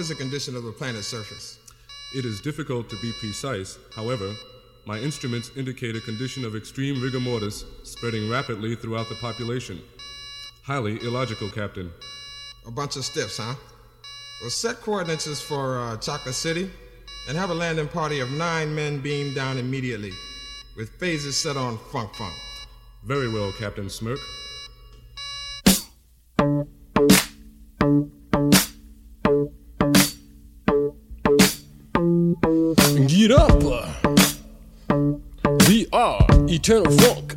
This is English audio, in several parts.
what is the condition of the planet's surface? It is difficult to be precise. However, my instruments indicate a condition of extreme rigor mortis spreading rapidly throughout the population. Highly illogical, Captain. A bunch of stiffs, huh? Well, set coordinates for uh, Chocolate City and have a landing party of nine men beam down immediately with phasers set on Funk Funk. Very well, Captain Smirk. Eternal Funk,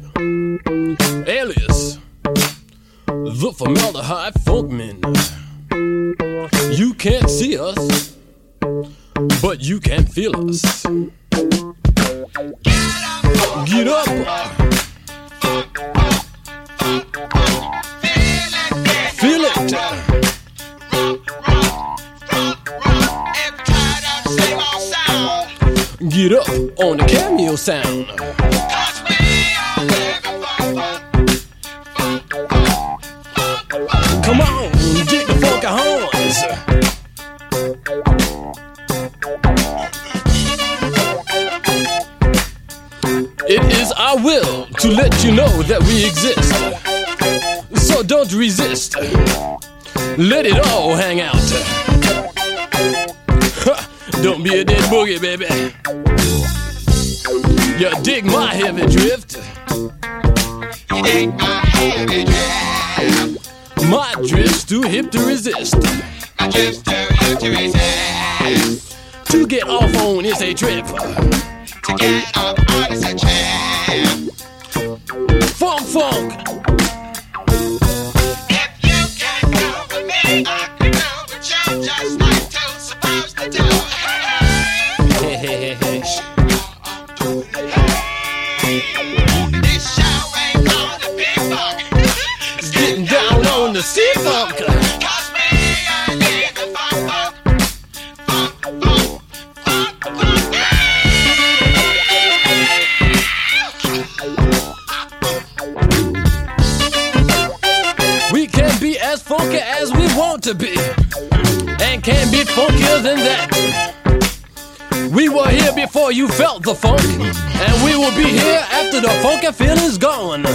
and we will be here after the funky feeling's gone.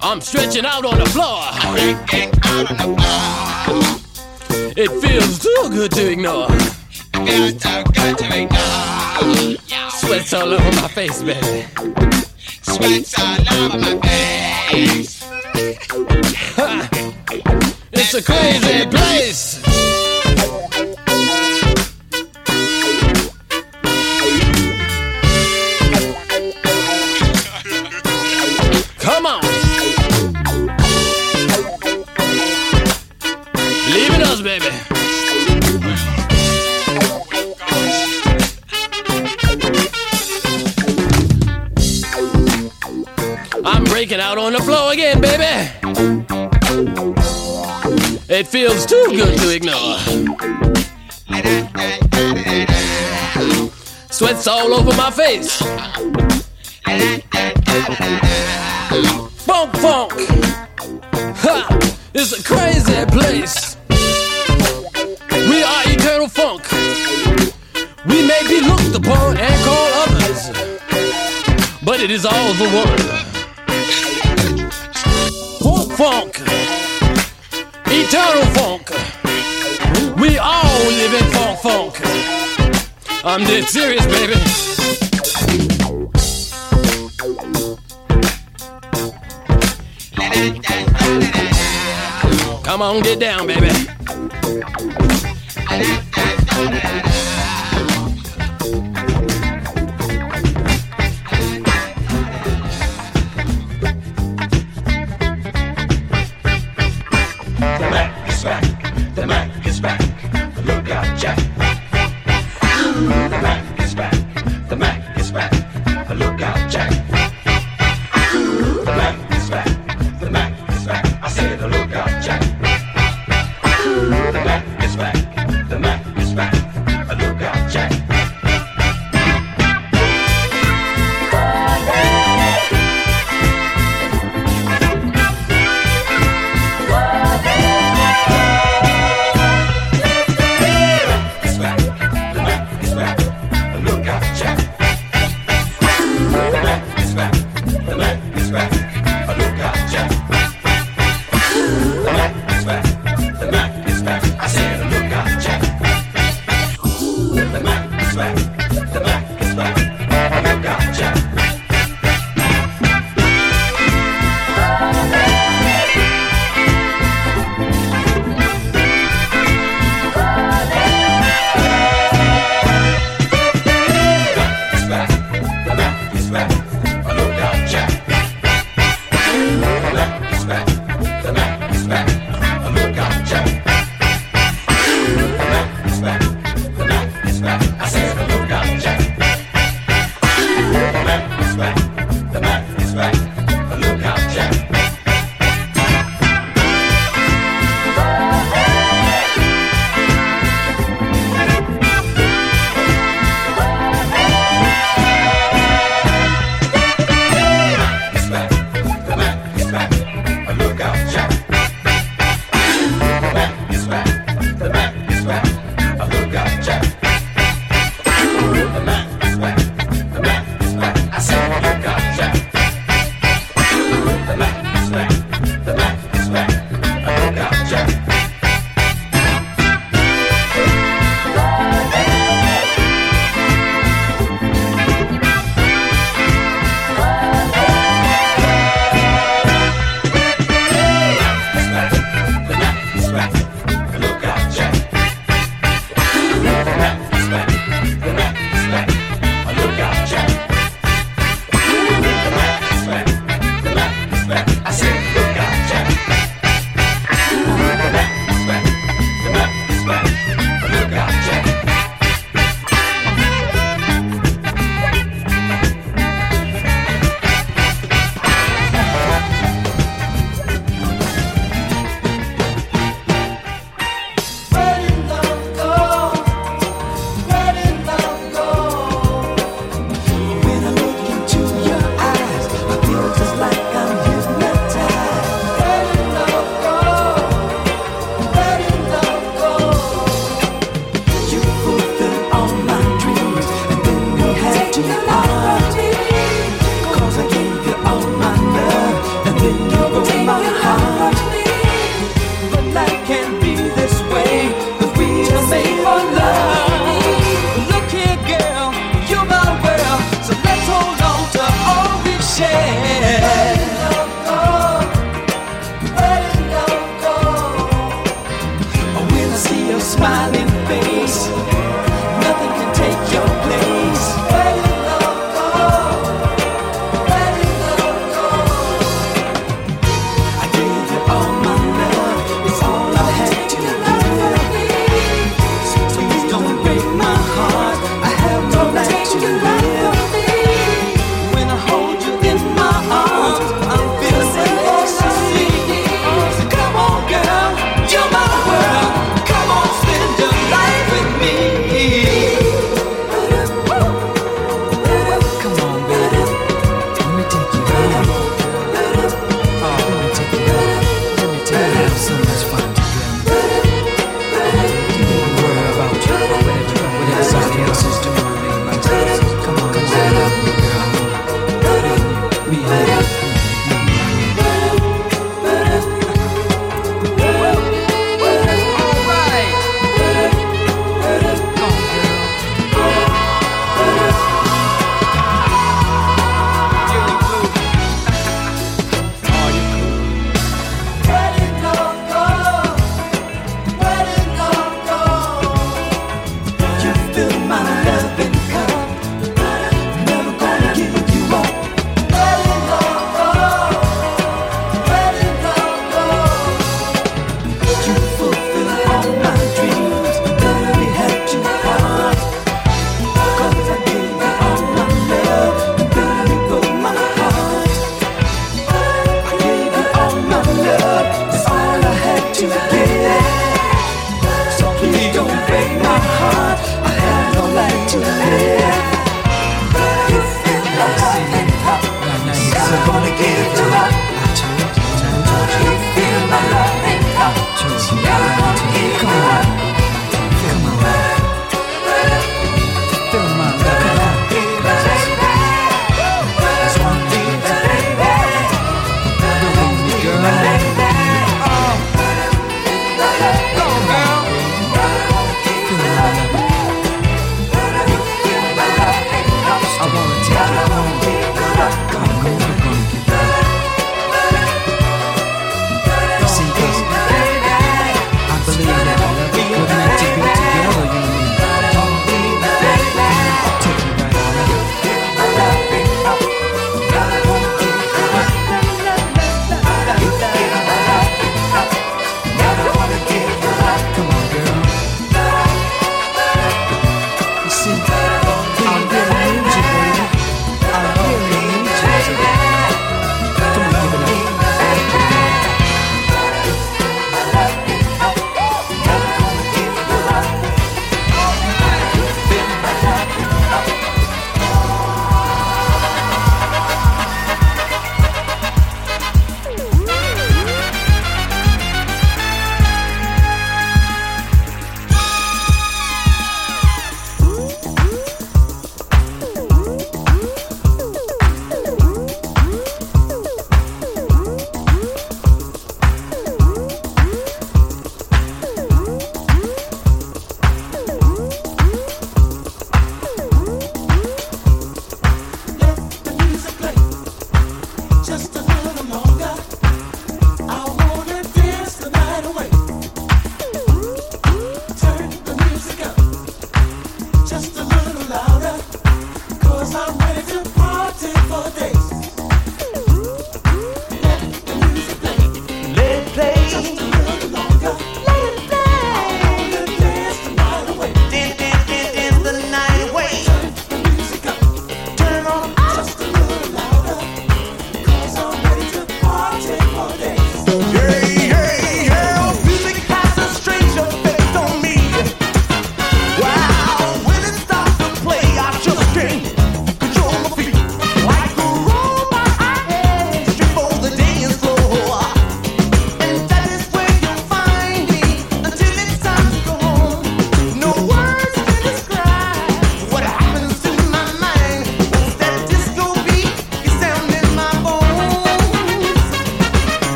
I'm stretching out on the floor. It feels too good to ignore. So good to ignore Sweat's all over my face, baby. It's a crazy place. I'm breaking out on the floor again, baby. It feels too good to ignore. Sweat's all over my face. Funk, funk. Ha! It's a crazy place. We are eternal funk. We may be looked upon and called others, but it is all the one. Funk. Eternal funk. We all live in funk, funk. I'm dead serious, baby. Come on, get down, baby.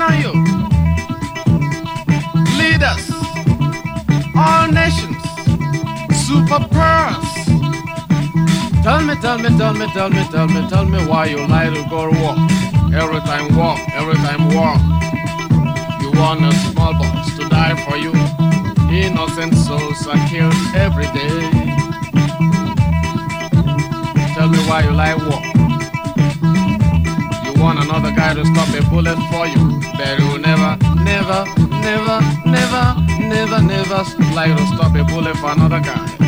On you. Leaders, all nations, super pearls. Tell me, tell me, tell me, tell me, tell me, tell me why you lie to go to walk. Every time walk, every time walk. You want a small boys to die for you. Innocent souls are killed every day. Tell me why you lie walk. You want another guy to stop a bullet for you. You never, never, never, never, never, never lie to stop a bullet for another guy.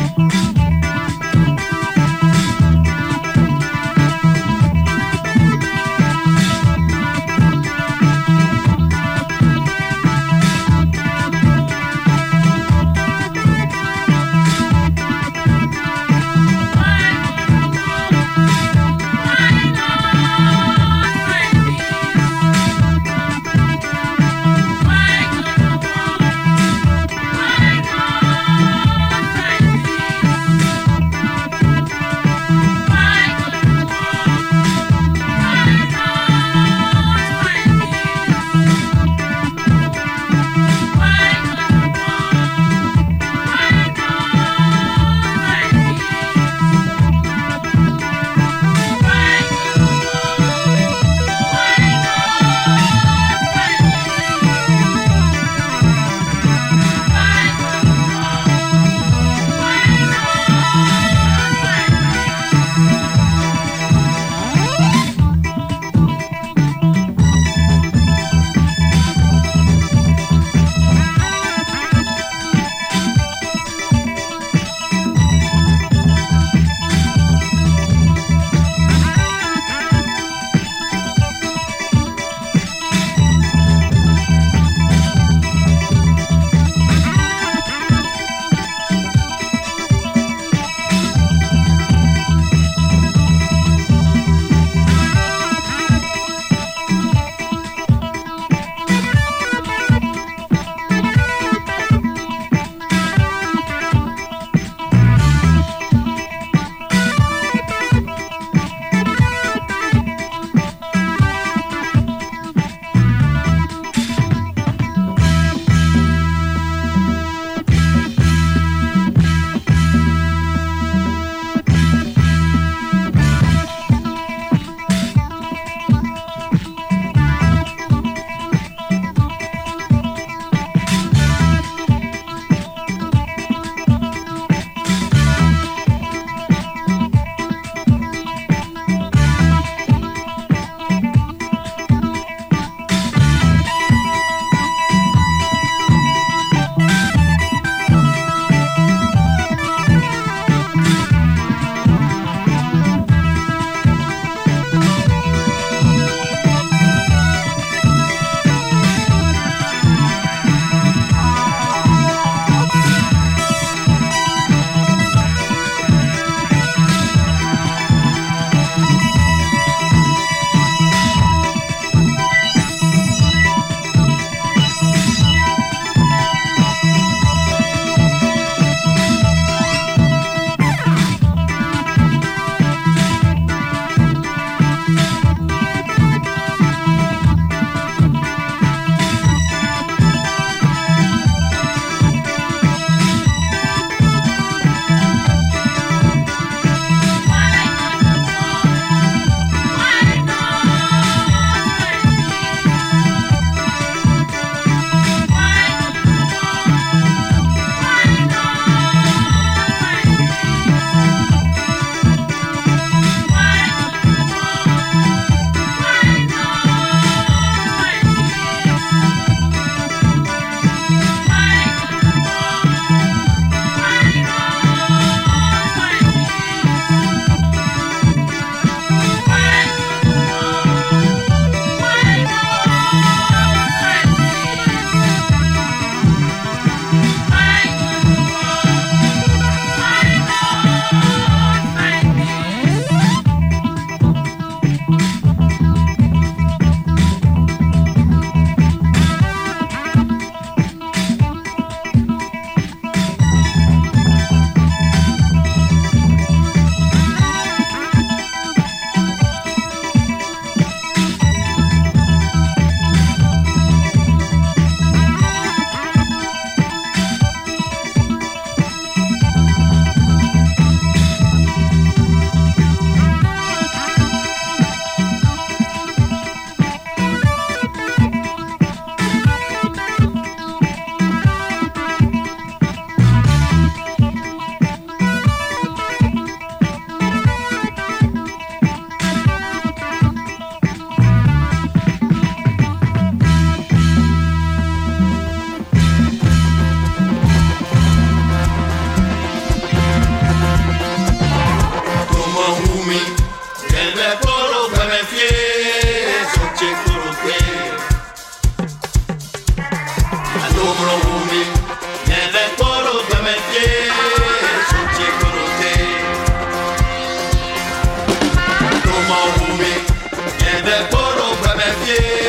yeah.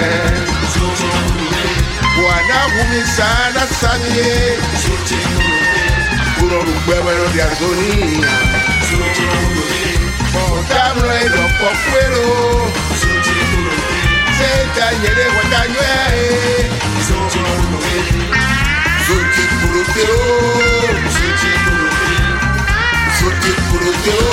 wewe Bwana kumi sana samie Unorugbewe lórí Argonia Ọ̀dàmúlò ìlọ̀pọ̀ pẹ̀lú Ṣé ìtàyẹ̀lé wọ́n dájú ẹ̀ Soti kuroteo Soti kuroteo Soti kuroteo